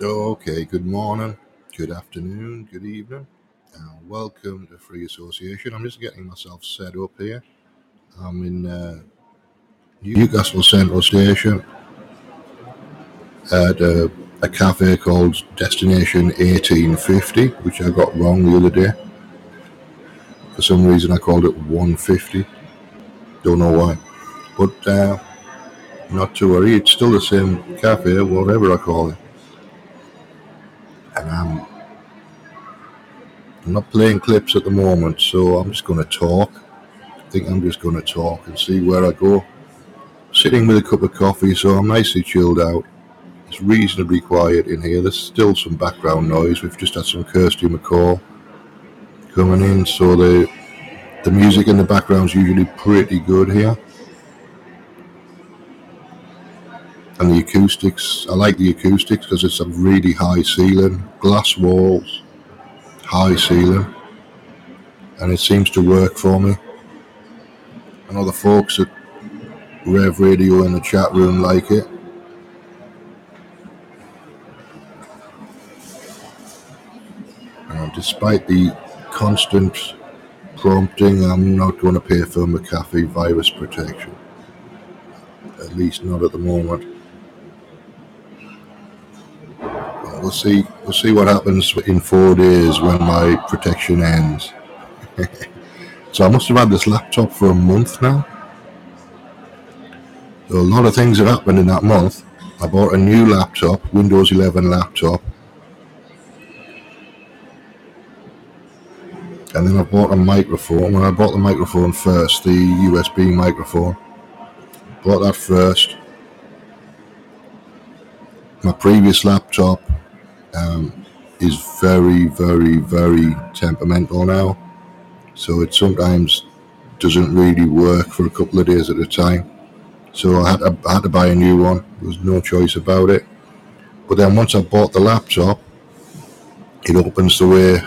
Okay, good morning, good afternoon, good evening. Uh, welcome to Free Association. I'm just getting myself set up here. I'm in uh, Newcastle Central Station at a, a cafe called Destination 1850, which I got wrong the other day. For some reason, I called it 150. Don't know why. But uh, not to worry, it's still the same cafe, whatever I call it. And I'm, I'm not playing clips at the moment, so I'm just going to talk. I think I'm just going to talk and see where I go. Sitting with a cup of coffee, so I'm nicely chilled out. It's reasonably quiet in here. There's still some background noise. We've just had some Kirsty MacColl coming in, so the the music in the background is usually pretty good here. And the acoustics, I like the acoustics because it's a really high ceiling, glass walls, high ceiling, and it seems to work for me. I know the folks at Rev Radio in the chat room like it. Despite the constant prompting, I'm not going to pay for McAfee virus protection. At least not at the moment. But we'll see. We'll see what happens in four days when my protection ends. so I must have had this laptop for a month now. So a lot of things have happened in that month. I bought a new laptop, Windows 11 laptop. And then I bought a microphone. When I bought the microphone first, the USB microphone, bought that first. My previous laptop um, is very, very, very temperamental now. So it sometimes doesn't really work for a couple of days at a time. So I had to, I had to buy a new one. There was no choice about it. But then once I bought the laptop, it opens the way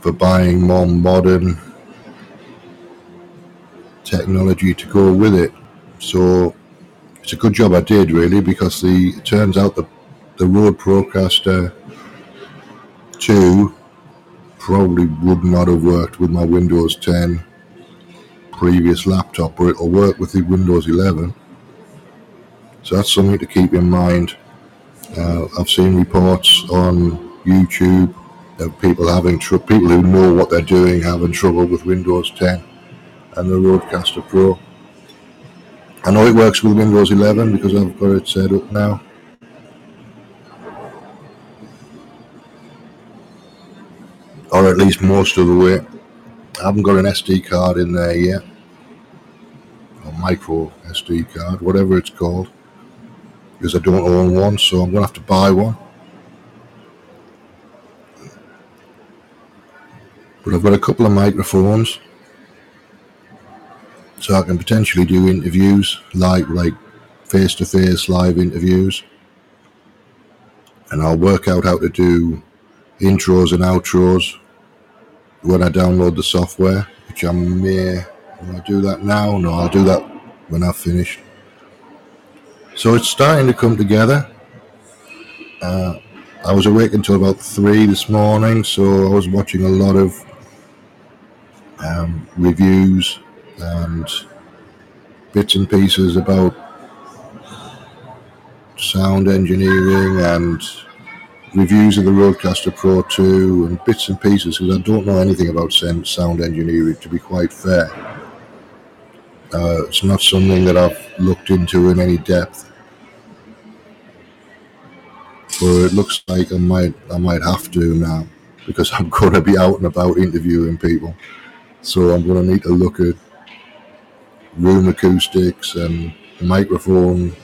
for buying more modern technology to go with it. So it's a good job I did really because the it turns out the the Rode Procaster 2 probably would not have worked with my Windows 10 previous laptop, but it'll work with the Windows 11. So that's something to keep in mind. Uh, I've seen reports on YouTube of people having tr- people who know what they're doing having trouble with Windows 10 and the Rodecaster Pro. I know it works with Windows 11 because I've got it set up now. At least most of the way. I haven't got an SD card in there yet. Or micro SD card, whatever it's called. Because I don't own one, so I'm going to have to buy one. But I've got a couple of microphones. So I can potentially do interviews, like like face to face live interviews. And I'll work out how to do intros and outros when I download the software, which I may I do that now? No, I'll do that when I've finished. So it's starting to come together. Uh, I was awake until about three this morning, so I was watching a lot of um, reviews and bits and pieces about sound engineering and reviews of the Rodecaster Pro 2 and bits and pieces because I don't know anything about sound engineering, to be quite fair. Uh, it's not something that I've looked into in any depth. But it looks like I might I might have to now because I'm going to be out and about interviewing people. So I'm going to need to look at room acoustics and microphone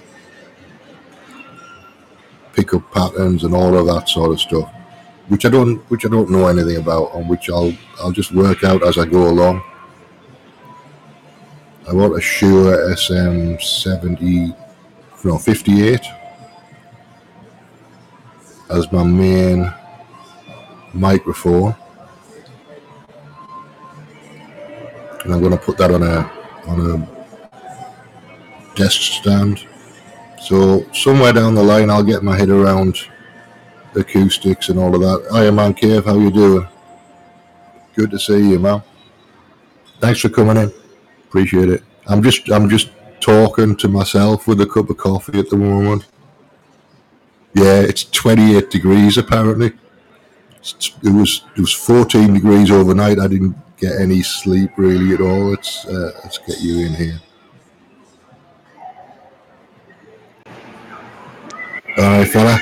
pickup patterns and all of that sort of stuff, which I don't which I don't know anything about, and which I'll I'll just work out as I go along. I want a Shure SM70, no 58 as my main microphone, and I'm going to put that on a on a desk stand So somewhere down the line, I'll get my head around acoustics and all of that. Hiya, Mancave, how you doing? Good to see you, man. Thanks for coming in. Appreciate it. I'm just, I'm just talking to myself with a cup of coffee at the moment. Yeah, it's 28 degrees apparently. It was it was 14 degrees overnight. I didn't get any sleep really at all. Uh, let's get you in here. All right, fella.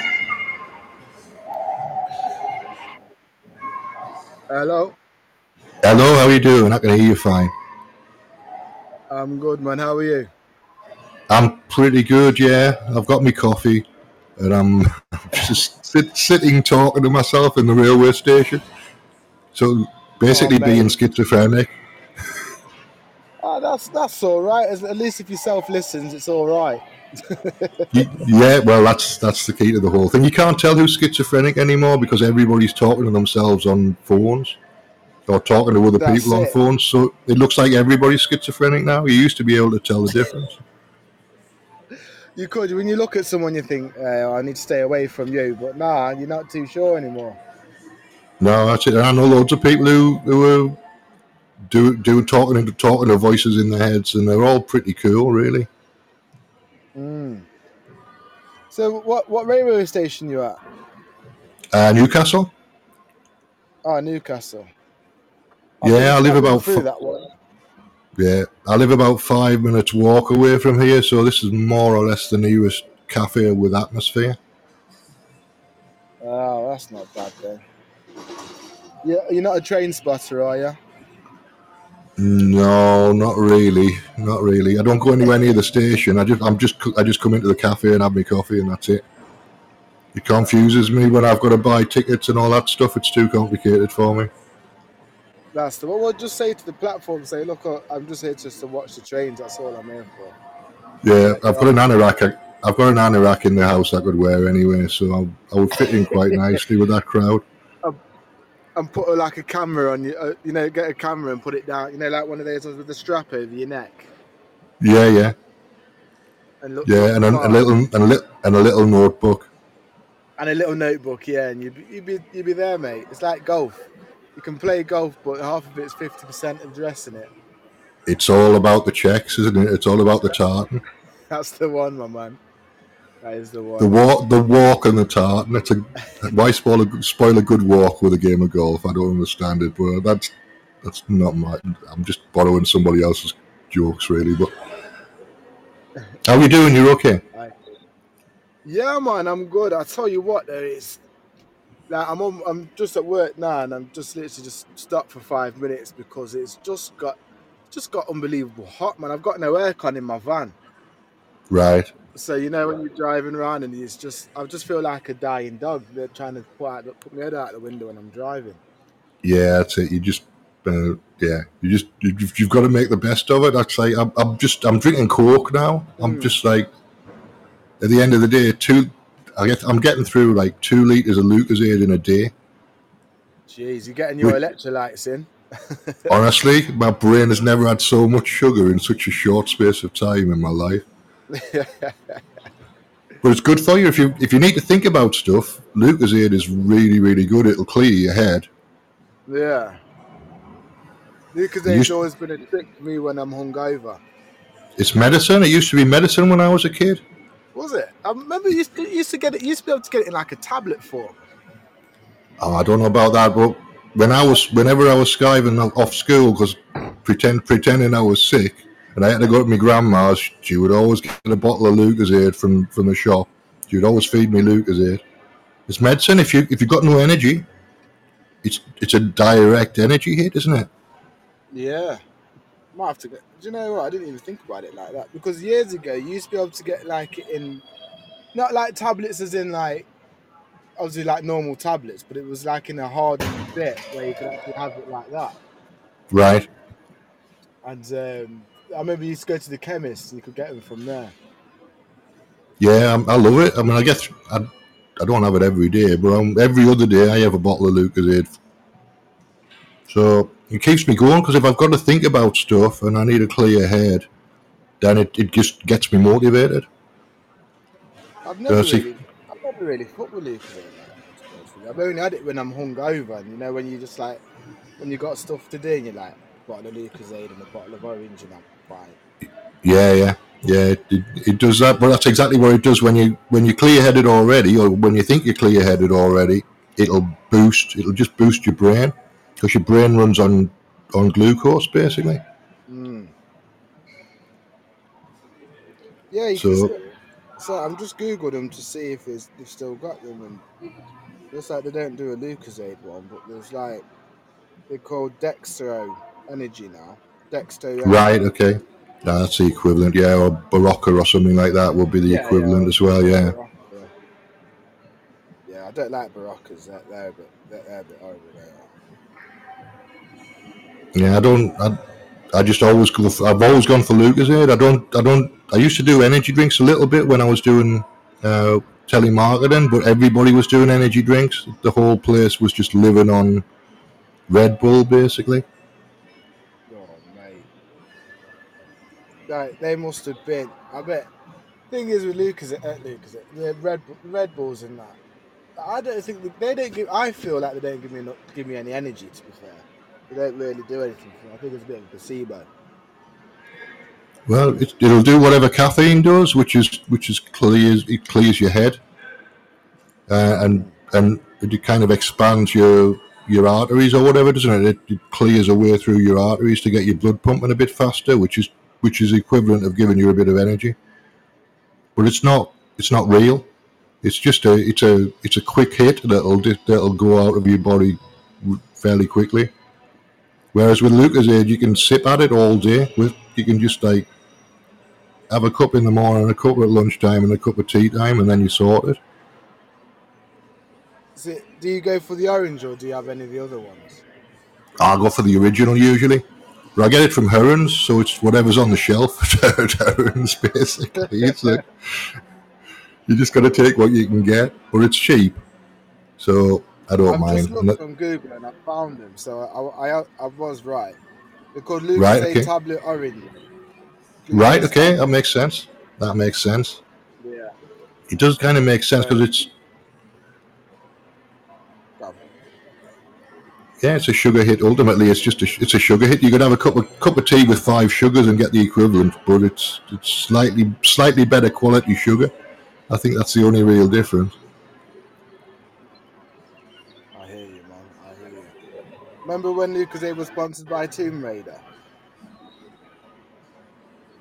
Hello. Hello, how are you doing? I can hear you fine. I'm good, man. How are you? I'm pretty good, yeah. I've got my coffee and I'm just sit, sitting talking to myself in the railway station. So basically Oh, being schizophrenic. Oh, that's that's all right. At least if yourself listens, it's all right. Yeah, well, that's that's the key to the whole thing. You can't tell who's schizophrenic anymore because everybody's talking to themselves on phones or talking to other That's people on it. phones. So it looks like everybody's schizophrenic now. You used to be able to tell the difference. You could when you look at someone, you think, uh, "I need to stay away from you," but nah, you're not too sure anymore. No, that's it. I know loads of people who who are do do talking into talking to voices in their heads, and they're all pretty cool, really. Mm. So, what what railway station you at? Uh, Newcastle. Oh, Newcastle. Yeah, I live about through fo- that one. Yeah, I live about five minutes walk away from here, so this is more or less the nearest cafe with atmosphere. Oh, that's not bad then. Yeah, you're not a train spotter, are you? No, not really, not really. I don't go anywhere near the station. I just, I'm just, I just come into the cafe and have my coffee, and that's it. It confuses me when I've got to buy tickets and all that stuff. It's too complicated for me. That's the. Well, we'll just say to the platform, say, "Look, uh, I'm just here just to watch the trains. That's all I'm here for." Yeah, I've got an anorak. I've got an anorak in the house I could wear anyway, so I, I would fit in quite nicely with that crowd. And put like a camera on you. Uh, you know, get a camera and put it down. You know, like one of those ones with the strap over your neck Yeah, yeah, and look. yeah, and a, a little, and a little, and a little notebook. and a little notebook. Yeah, and you'd be, you'd be you'd be there, mate. It's like golf. You can play golf, but half of it's fifty percent of dressing it. It's all about the checks, isn't it? It's all about the tartan. That's the one, my man. Is the one. The walk, the walk, and the tartan. It's a why spoil a, spoil a good walk with a game of golf? I don't understand it, but that's that's not my. I'm just borrowing somebody else's jokes, really. But how are you doing? You're okay? Yeah, man, I'm good. I tell you what, there is. like I'm on, I'm just at work now, and I'm just literally just stopped for five minutes because it's just got just got unbelievable hot, man. I've got no aircon in my van, Right. So you know when you're driving around and it's just I just feel like a dying dog. They're trying to put out, put my head out the window when I'm driving. Yeah, that's it. You just, uh, yeah, you just, you've, you've got to make the best of it. That's like, I'm, I'm just, I'm drinking Coke now. I'm Mm. just like, at the end of the day, two, I get, I'm getting through like two liters of Lucozade in a day. Jeez, you're getting your Wait. electrolytes in. Honestly, my brain has never had so much sugar in such a short space of time in my life. But it's good for you if you if you need to think about stuff. Lucozade is really, really good. It'll clear your head. yeah. You used- always been a trick for me when I'm hungover. It's medicine. It used to be medicine when I was a kid. Was it? I remember you used to, used to get it. You used to be able to get it in like a tablet form. Oh, I don't know about that, but when I was, whenever I was skiving off school, because pretend pretending I was sick, and I had to go to my grandma's, she would always get a bottle of Lucozade from from the shop. She would always feed me Lucozade. It's medicine. If you if you've got no energy, it's it's a direct energy hit, isn't it? Yeah. Might have to get. Do you know what? I didn't even think about it like that because years ago you used to be able to get like it in, not like tablets as in like, obviously like normal tablets, but it was like in a hardened bit where you could actually have it like that. Right. And um, I remember you used to go to the chemist and you could get them from there. Yeah, I, I love it. I mean, I guess I, I don't have it every day, but um, every other day I have a bottle of Lucozade. So it keeps me going because if I've got to think about stuff and I need a clear head, then it, it just gets me motivated. I've never see- really, I've never really fucked with Lucozade. like, I've only had it when I'm hungover, and you know when you just like when you got stuff to do, and you're like bottle of Lucozade and a bottle of orange, and I'm Yeah, yeah, yeah. It, it, does that, but that's exactly what it does when you when you're clear headed already, or when you think you're clear headed already. It'll boost. It'll just boost your brain because your brain runs on on glucose basically. Mm. Yeah, you So- so I'm just googled them to see if it's, they've still got them, and looks like they don't do a Lucozade one, but there's like they're called Dextro Energy now. Dextro. Right. Okay. Yeah, that's the equivalent. Yeah, or Berocca or something like that would be the Yeah, yeah. equivalent as well. Yeah. Berocca. Yeah, I don't like Beroccas. They're, they're a bit, they're, a bit horrible. Yeah, I don't. I, I just always go. For, I've always gone for Lucozade. I don't. I don't. I used to do energy drinks a little bit when I was doing uh, telemarketing, but everybody was doing energy drinks. The whole place was just living on Red Bull, basically. Like, they must have been. I bet. Thing is with Lucas, uh, Lucas, the Red Red Bulls and that. I don't think they, don't give. I feel like they don't give me eno- give me any energy. To be fair, they don't really do anything. I think it's a bit of a placebo. Well, it, it'll do whatever caffeine does, which is which is clears it clears your head, uh, and and it kind of expands your your arteries or whatever, doesn't it? it? It clears a way through your arteries to get your blood pumping a bit faster, which is which is equivalent of giving you a bit of energy. But it's not it's not real. It's just a it's a it's a quick hit that'll that'll go out of your body fairly quickly. Whereas with Lucozade, you can sip at it all day. With you can just like have a cup in the morning, a cup at lunchtime, and a cup at tea time, and then you sort it. Is it, do you go for the orange or do you have any of the other ones? I'll go for the original usually. But I get it from Herons, so it's whatever's on the shelf at Herons, basically. It's like, you just got to take what you can get, or it's cheap, so I don't I've mind. just looked on Google and I found them, so I, I, I was right. Called Lucozade Right, okay. Tablet Orange. Right? Okay, that makes sense. That makes sense. Yeah. It does kind of make sense because it's yeah, it's a sugar hit. Ultimately, it's just a it's a sugar hit. You could have a cup of cup of tea with five sugars and get the equivalent, but it's it's slightly slightly better quality sugar. I think that's the only real difference. I hear you, man. I hear you. Remember when Lucozade was sponsored by Tomb Raider?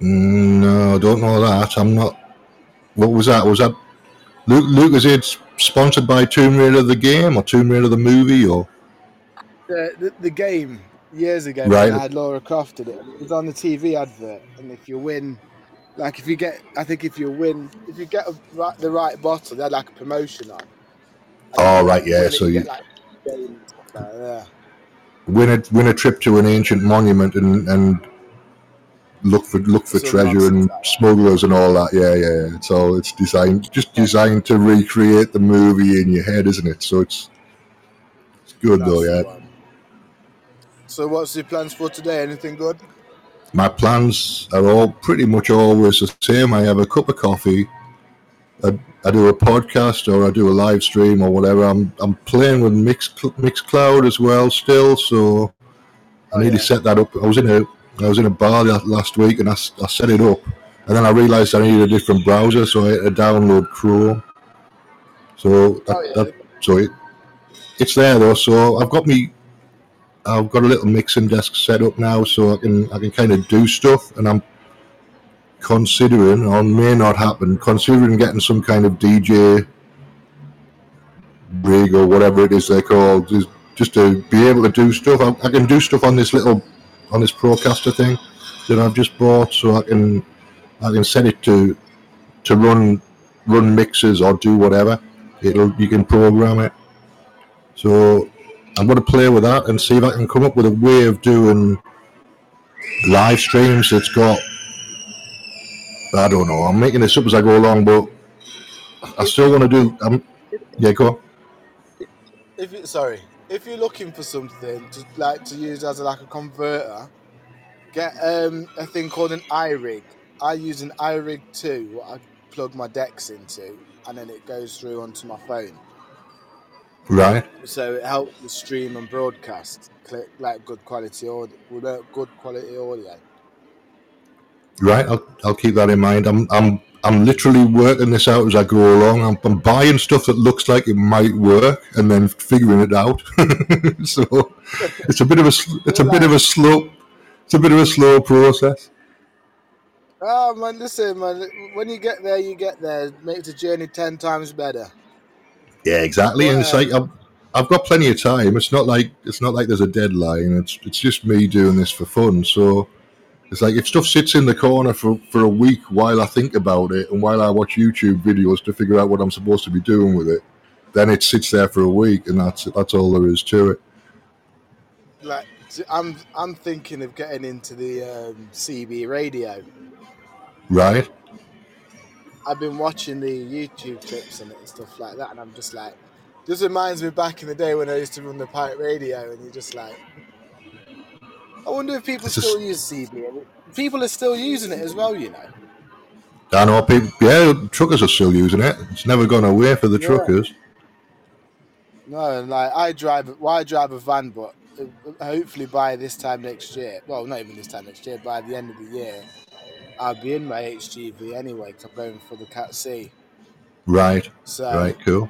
Mm, No, I don't know that. I'm not. What was that? Was that? Lucozade sponsored by Tomb Raider the game or Tomb Raider of the movie or? The, the, the game years ago Right. I had Lara Croft in it. It was on the TV advert, and if you win, like if you get, I think if you win, if you get a, right, the right bottle, they had like a promotion on. And Oh, right, yeah, so you get, like, game and stuff like that. Win a win a trip to an ancient monument and and look for look for Some treasure and like smugglers and all that. Yeah, yeah. yeah. It's all it's designed just designed to recreate the movie in your head, isn't it? So it's it's good That's though. Yeah. So what's your plans for today? Anything good? My plans are all pretty much always the same. I have a cup of coffee. I, I do a podcast or I do a live stream or whatever. I'm I'm playing with Mix Mixcloud as well still, so I Oh, need yeah. to set that up. I was in a I was in a bar last week and I, I set it up, and then I realised I needed a different browser, so I had to download Chrome. So oh, that, Oh, yeah. that so it, it's there though. So I've got me I've got a little mixing desk set up now, so I can I can kind of do stuff, and I'm considering, or may not happen, considering getting some kind of DJ rig or whatever it is they're called, just, just to be able to do stuff. I, I can do stuff on this little on this Procaster thing that I've just bought, so I can I can set it to to run run mixes or do whatever. It'll you can program it. So I'm going to play with that and see if I can come up with a way of doing live streams that's got. I don't know. I'm making this up as I go along, but I still want to do. Um, yeah, go. If sorry, if you're looking for something to like to use as like a converter, get um a thing called an iRig. I use an iRig two, I plug my decks into, and then it goes through onto my phone. Right. So it helps the stream and broadcast cl- like good quality audio, with uh, good quality audio. Right. I'll, I'll keep that in mind. I'm I'm I'm literally working this out as I go along. I'm, I'm buying stuff that looks like it might work and then figuring it out. so it's a bit of a it's a bit of a slow it's a bit of a slow process. Oh man, listen, man. When you get there, you get there. It makes the journey ten times better. Yeah, exactly. And it's like I've, I've got plenty of time. It's not like it's not like there's a deadline. It's it's just me doing this for fun. So it's like if stuff sits in the corner for, for a week while I think about it and while I watch YouTube videos to figure out what I'm supposed to be doing with it, then it sits there for a week, and that's that's all there is to it. Like I'm, I'm thinking of getting into the um, CB radio. Right? I've been watching the YouTube clips and stuff like that, and I'm just like, just reminds me back in the day when I used to run the pirate radio, and you're just like, I wonder if people It's just- still use CB. People are still using it as well, you know. I know people. Yeah, truckers are still using it. It's never gone away for the Yeah. truckers. No, and like I drive, well, I drive a van, but uh, hopefully by this time next year, well, not even this time next year, by the end of the year, I'll be in my HGV anyway. Cause I'm going for the Cat C, Right. so Right. Cool.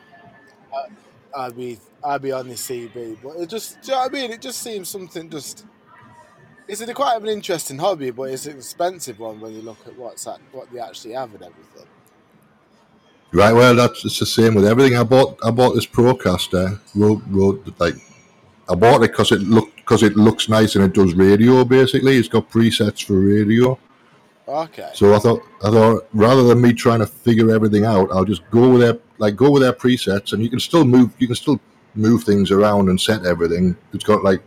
I'll be I'll be on the CB. But it just, do you know what I mean? It just seems something just. It's a, quite an interesting hobby, but it's an expensive one when you look at what's at, what they actually have and everything. Right. Well, that's it's the same with everything. I bought I bought this Procaster. Road road like I bought it because it looked because it looks nice and it does radio. Basically, it's got presets for radio. Okay. So I thought I thought rather than me trying to figure everything out, I'll just go with their like go with their presets, and you can still move you can still move things around and set everything. It's got like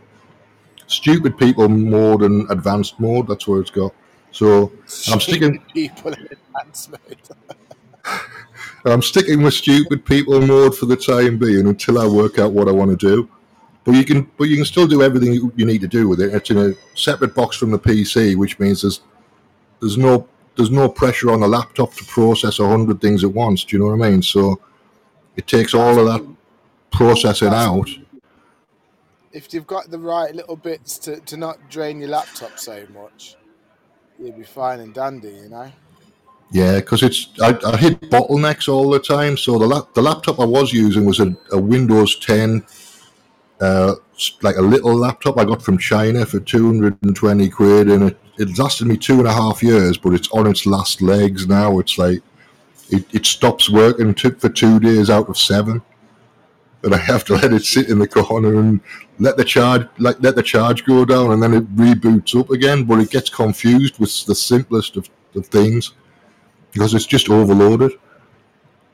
stupid people mode and advanced mode. That's where it's got. So I'm sticking people in advance mode. I'm sticking with stupid people mode for the time being until I work out what I want to do. But you can, but you can still do everything you, you need to do with it. It's in a separate box from the PC, which means there's there's no there's no pressure on the laptop to process a hundred things at once. Do you know what I mean? So it takes all of that processing out. if you've got the right little bits to, to not drain your laptop so much, you'll be fine and dandy, you know. Yeah, because it's I, I hit bottlenecks all the time. So the lap, the laptop I was using was a, a Windows 10, uh, like a little laptop I got from China for 220 quid, and it, it lasted me two and a half years. But it's on its last legs now. It's like it, it stops working for two days out of seven, and I have to let it sit in the corner and let the charge like let the charge go down, and then it reboots up again. But it gets confused with the simplest of, of things because it's just overloaded.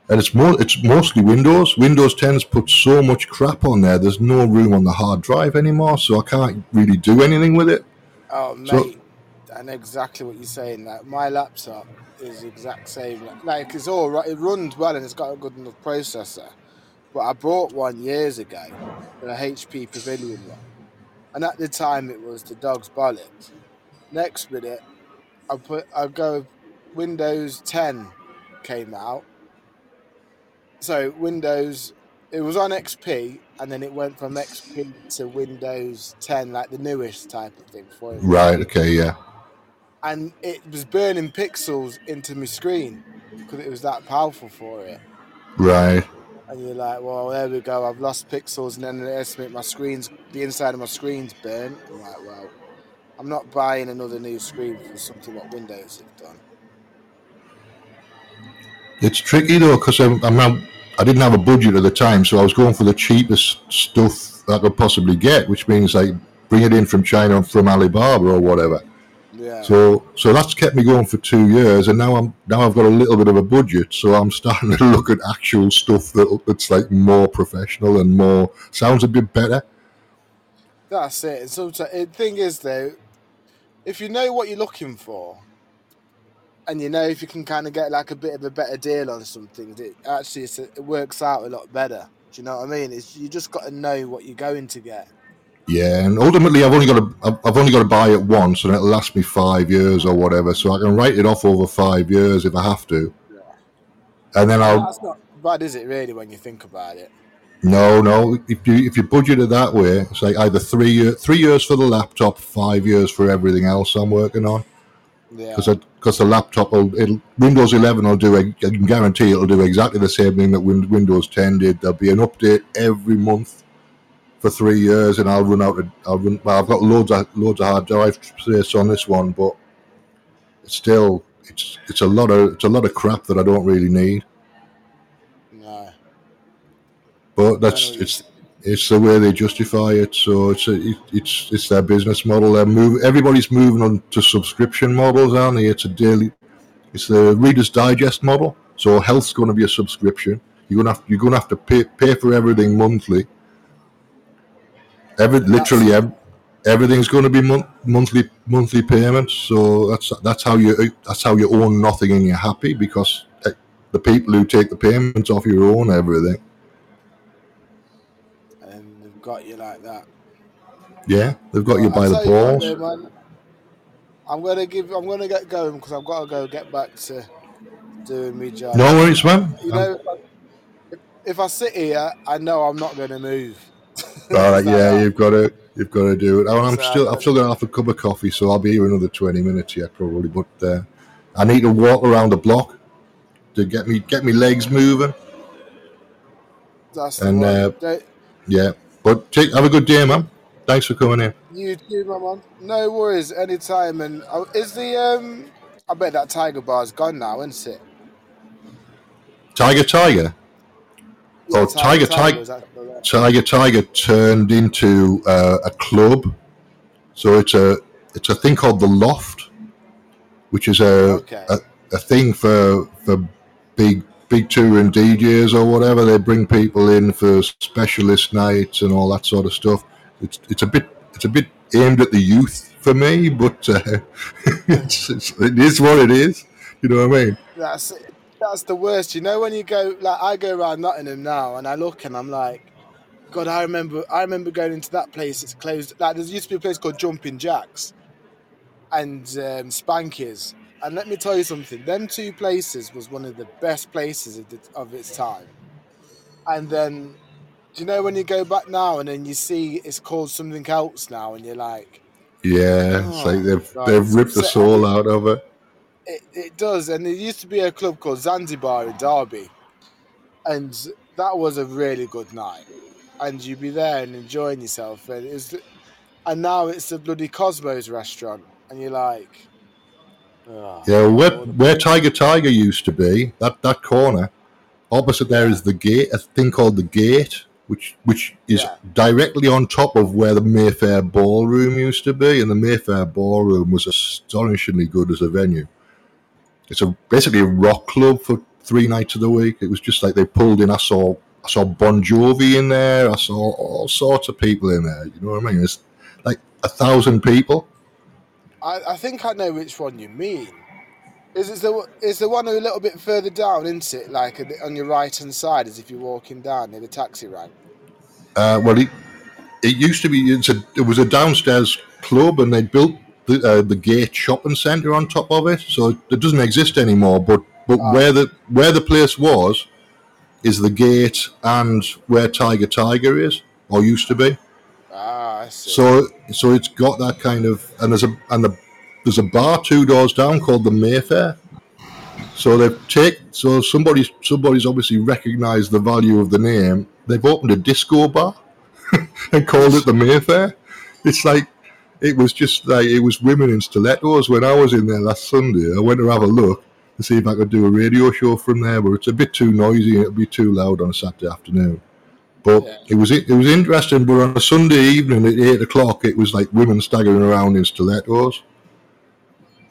And it's more it's mostly Windows. Windows 10's put so much crap on there, there's no room on the hard drive anymore, so I can't really do anything with it. Oh, mate, So- Know exactly what you're saying. Like my laptop is the exact same. Like it's all right. It runs well and it's got a good enough processor. But I bought one years ago, a HP Pavilion one, and at the time it was the dog's bollocks. Next minute, I put I go Windows 10 came out. So Windows, it was on XP, and then it went from XP to Windows 10, like the newest type of thing for it. Right, okay, yeah. And it was burning pixels into my screen because it was that powerful for it. Right. And you're like, well, there we go. I've lost pixels, and then it estimate my screen's the inside of my screen's burnt. I'm like, well, I'm not buying another new screen for something what Windows have done. It's tricky though, because I'm, I'm not, I didn't have a budget at the time, so I was going for the cheapest stuff I could possibly get, which means like bring it in from China from Alibaba or whatever. Yeah. So so that's kept me going for two years, and now I'm now I've got a little bit of a budget, so I'm starting to look at actual stuff that that's like more professional and more sounds a bit better. That's it. Sometimes the thing is though, if you know what you're looking for, and you know if you can kind of get like a bit of a better deal on something, it actually it's it works out a lot better. Do you know what I mean? It's you just got to know what you're going to get. Yeah, and ultimately I've only got to I've only got to buy it once, and it'll last me five years or whatever, so I can write it off over five years if I have to, Yeah. and then I'll That's not bad, is it really, when you think about it? No, no. If you if you budget it that way, it's like either three year, three years for the laptop, five years for everything else I'm working on. Yeah. Because because the laptop will it'll, Windows 11 will do. I can guarantee it'll do exactly the same thing that Windows 10 did. There'll be an update every month for three years, and I'll run out. Of, I'll run. Well, I've got loads of loads of hard drive space on this one, but it's still it's it's a lot of it's a lot of crap that I don't really need. No. But that's I know what it's it's the way they justify it. So it's a, it, it's it's their business model. They're move everybody's moving on to subscription models, aren't they? It's a daily. It's the Reader's Digest model. So health's going to be a subscription. You're gonna have you're gonna have to pay pay for everything monthly. Every literally ev- everything's going to be mon- monthly monthly payments. So that's that's how you that's how you own nothing and you're happy because eh, the people who take the payments off your own everything. And they've got you like that. Yeah, they've got you by I'll the tell you what, balls. man, I'm gonna give. I'm gonna get going because I've got to go get back to doing my job. No worries, man. You know, if I, if, if I sit here, I know I'm not going to move. All right, yeah, you've got to, you've got to do it. Oh, I'm still, I've still got half a cup of coffee, so I'll be here another twenty minutes yet, probably. But uh, I need to walk around the block to get me, get me legs moving. That's the And, uh, Yeah, but take, have a good day, man. Thanks for coming in. you too, my man. No worries, anytime. And uh, is the um? I bet that Tiger Bar's gone now, isn't it? Tiger, Tiger, Oh, Tiger, Tiger. actually. Tiger, Tiger turned into uh, a club. So it's a, it's a thing called the Loft, which is a, Okay. a, a thing for for big big touring DJs or whatever. They bring people in for specialist nights and all that sort of stuff. It's it's a bit it's a bit aimed at the youth for me, but uh, it's, it's, it is what it is. You know what I mean? That's that's the worst. You know when you go like I go around Nottingham now and I look and I'm like, God, I remember I remember going into that place. It's closed. Like there used to be a place called Jumping Jacks and um, Spankies. And let me tell you something. Them two places was one of the best places of, the, of its time. And then, do you know when you go back now and then you see it's called something else now, and you're like, Yeah, it's Oh, like they've God, they've ripped the soul out of it. It, it does, and there used to be a club called Zanzibar in Derby, and that was a really good night. And you'd be there and enjoying yourself, and it was, and now it's the bloody Cosmos restaurant, and you're like, "Ah, Yeah, where, where Tiger Tiger used to be, that, that corner, opposite there is the gate, a thing called the gate, which which is Yeah. directly on top of where the Mayfair Ballroom used to be, and the Mayfair Ballroom was astonishingly good as a venue. It's a basically a rock club for three nights of the week. It was just like they pulled in. I saw I saw Bon Jovi in there. I saw all sorts of people in there. You know what I mean? It's like a thousand people. I, I think I know which one you mean. Is it the is the one a little bit further down, isn't it? Like on your right hand side, as if you're walking down near the taxi rank. Uh, well, it, it used to be. It's a, it was a downstairs club, and they built the, uh, the Gate Shopping Centre on top of it, so it doesn't exist anymore. But but Ah. where the where the place was is the gate and where Tiger Tiger is or used to be. Ah, I see. So so it's got that kind of and there's a and the there's a bar two doors down called the Mayfair. So they've take so somebody's somebody's obviously recognised the value of the name. They've opened a disco bar and called it the Mayfair. It's like it was just like it was women in stilettos when I was in there last Sunday. I went to have a look to see if I could do a radio show from there, but it's a bit too noisy. It'd be too loud on a Saturday afternoon. But Yeah. it was it was interesting. But on a Sunday evening at eight o'clock, it was like women staggering around in stilettos.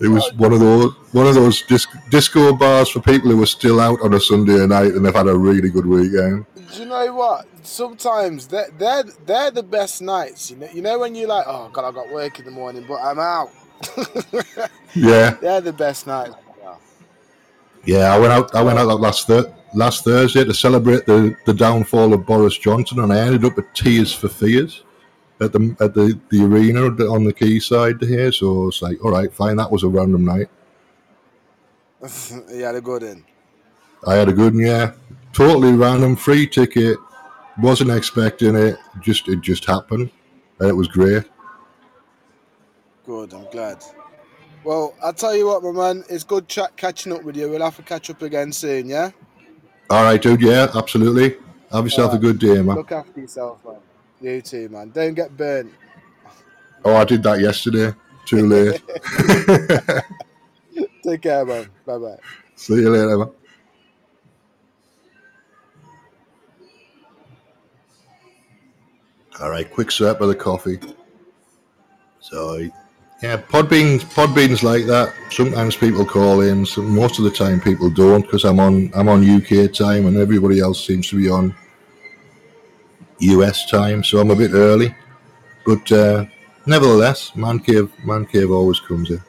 It was one of those one of those disc, disco bars for people who were still out on a Sunday night and they've had a really good weekend. Do you know what? Sometimes they're, they're they're the best nights. You know, you know when you're like, oh god, I got work in the morning, but I'm out. Yeah, they're the best nights. Yeah. I went out. I went out last last Thursday to celebrate the, the downfall of Boris Johnson, and I ended up with Tears for Fears at the at the, the arena on the quayside here. So it's like, all right, fine. That was a random night. you had a good in. I had a good one, yeah. totally random, free ticket. Wasn't expecting it. Just it just happened, and it was great. Good, I'm glad. Well, I'll tell you what, my man, it's good chat catching up with you. We'll have to catch up again soon, yeah? All right, dude. Yeah, absolutely. Have yourself All a good day, man. Look after yourself, man. You too, man. Don't get burnt. Oh, I did that yesterday. Too late. Take care, man. Bye bye. See you later, man. All right, quick sip of the coffee. So, yeah, Podbean's Podbean's like that. Sometimes people call in. Some, most of the time, people don't because I'm on I'm on UK time and everybody else seems to be on US time. So I'm a bit early, but uh, nevertheless, Mancave Man Cave always comes in.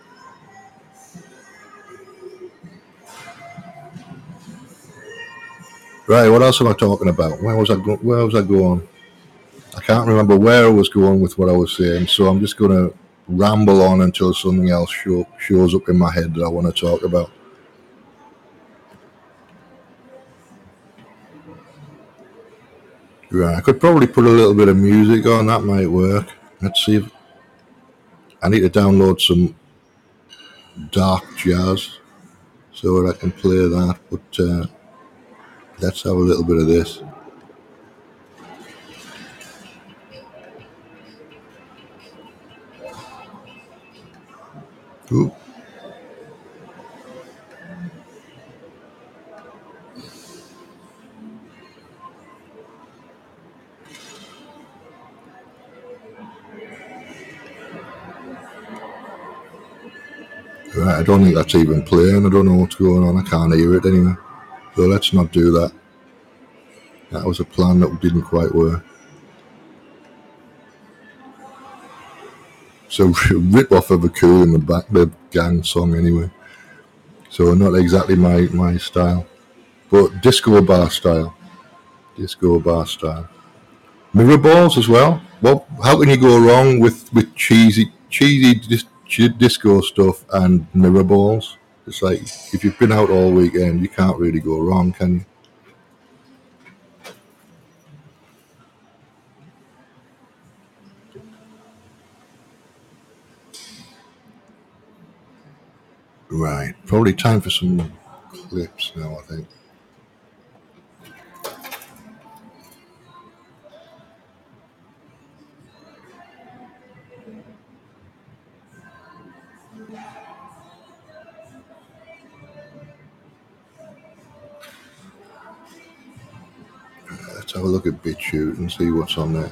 Right, what else am I talking about? Where was I? Go- where was I going? I can't remember where I was going with what I was saying, so I'm just going to ramble on until something else show, shows up in my head that I want to talk about. Right, I could probably put a little bit of music on. That might work. Let's see. If, I need to download some dark jazz so I can play that. But uh, let's have a little bit of this. Ooh. Right, I don't think that's even playing. I don't know what's going on. I can't hear it anyway. So let's not do that. That was a plan that didn't quite work. So rip off of a cool in the back the gang song anyway. So not exactly my, my style. But disco bar style. Disco bar style. Mirror balls as well. Well, how can you go wrong with, with cheesy cheesy dis- ch- disco stuff and mirror balls? It's like if you've been out all weekend, you can't really go wrong, can you? Right. Probably time for some clips now, I think. Have a look at BitChute and see what's on there.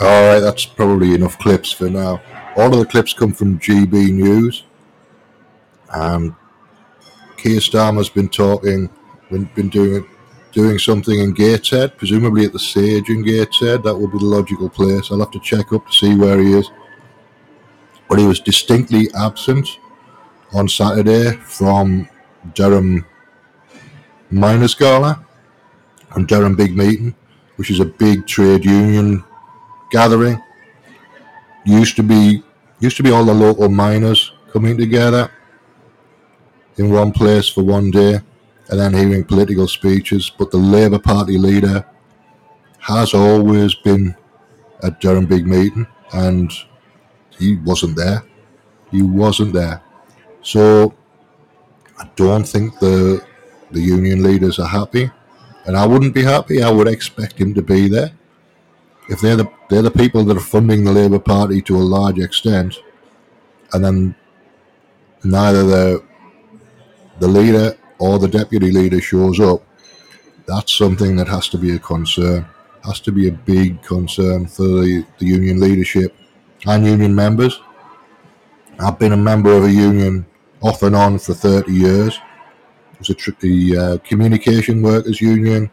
All right, that's probably enough clips for now. All of the clips come from GB News. And Keir Starmer's been talking, been, been doing doing something in Gateshead, presumably at the Sage in Gateshead. That would be the logical place. I'll have to check up to see where he is. But he was distinctly absent on Saturday from Durham Miners Gala and Durham Big Meeting, which is a big trade union gathering. Used to be used to be all the local miners coming together in one place for one day and then hearing political speeches. But the Labour Party leader has always been at Durham Big Meeting and he wasn't there. He wasn't there. So I don't think the the union leaders are happy. And I wouldn't be happy. I would expect him to be there if they're the they're the people that are funding the Labour Party to a large extent, and then neither the the leader or the deputy leader shows up, that's something that has to be a concern. Has to be a big concern for the, the union leadership and union members. I've been a member of a union off and on for 30 years. It was a, the uh, Communication Workers Union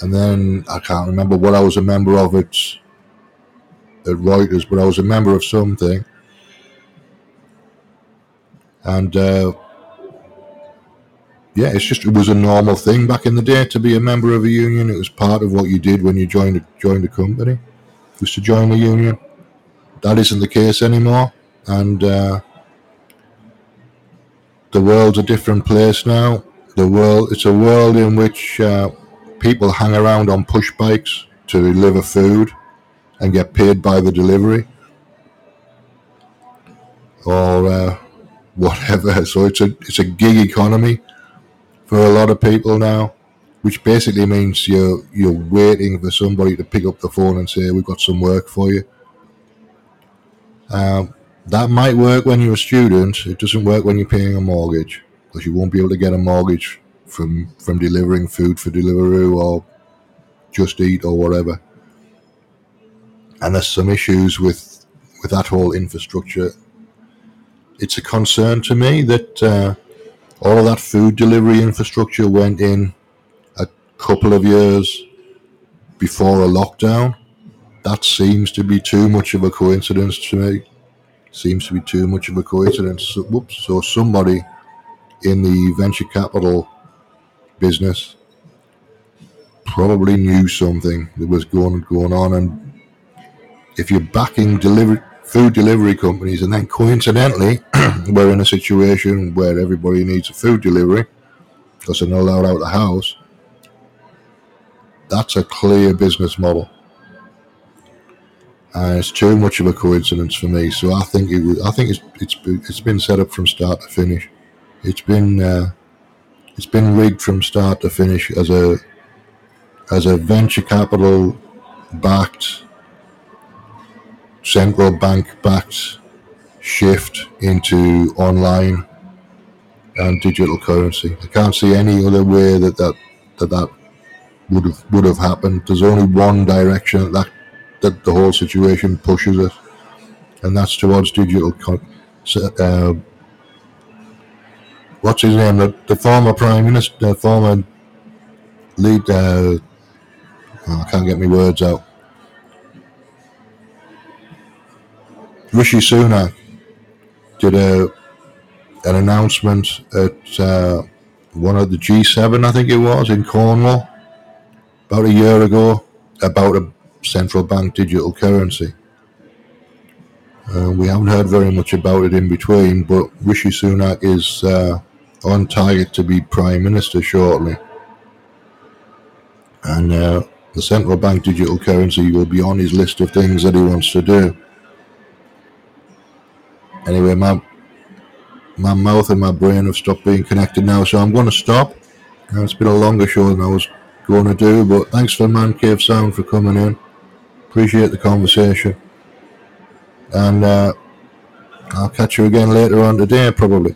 and then I can't remember what I was a member of at, at Reuters, but I was a member of something. And uh, yeah, it's just it was a normal thing back in the day to be a member of a union. It was part of what you did when you joined a, joined a company, was to join a union. That isn't the case anymore, and uh, the world's a different place now. The world it's a world in which uh, people hang around on push bikes to deliver food and get paid by the delivery or uh, whatever. So it's a it's a gig economy for a lot of people now, which basically means you're you're waiting for somebody to pick up the phone and say we've got some work for you. Um, that might work when you're a student. It doesn't work when you're paying a mortgage because you won't be able to get a mortgage from from delivering food for Deliveroo or Just Eat or whatever. And there's some issues with with that whole infrastructure. It's a concern to me that uh, all of that food delivery infrastructure went in a couple of years before a lockdown. That seems to be too much of a coincidence to me. Seems to be too much of a coincidence. So, whoops. So somebody in the venture capital business. Probably knew something that was going going on and if you're backing delivery food delivery companies and then coincidentally we're in a situation where everybody needs a food delivery because they're not allowed out of the house that's a clear business model. And it's too much of a coincidence for me so i think it was, i think it's it's it's been set up from start to finish. It's been uh, it's been rigged from start to finish as a as a venture capital backed central bank backed shift into online and digital currency. I can't see any other way that that that, that would have would have happened. There's only one direction that that the whole situation pushes us, and that's towards digital uh, what's his name? The, the former prime minister, the former lead. Uh, oh, I can't get my words out. Rishi Sunak did a an announcement at uh, one of the G7, I think it was, in Cornwall, about a year ago, about a central bank digital currency. Uh, we haven't heard very much about it in between, but Rishi Sunak is uh, on target to be Prime Minister shortly. And uh, the central bank digital currency will be on his list of things that he wants to do. Anyway, my my mouth and my brain have stopped being connected now, so I'm going to stop. Uh, it's been a longer show than I was going to do, but thanks for Mancave Sound for coming in. Appreciate the conversation. And uh, I'll catch you again later on today, probably.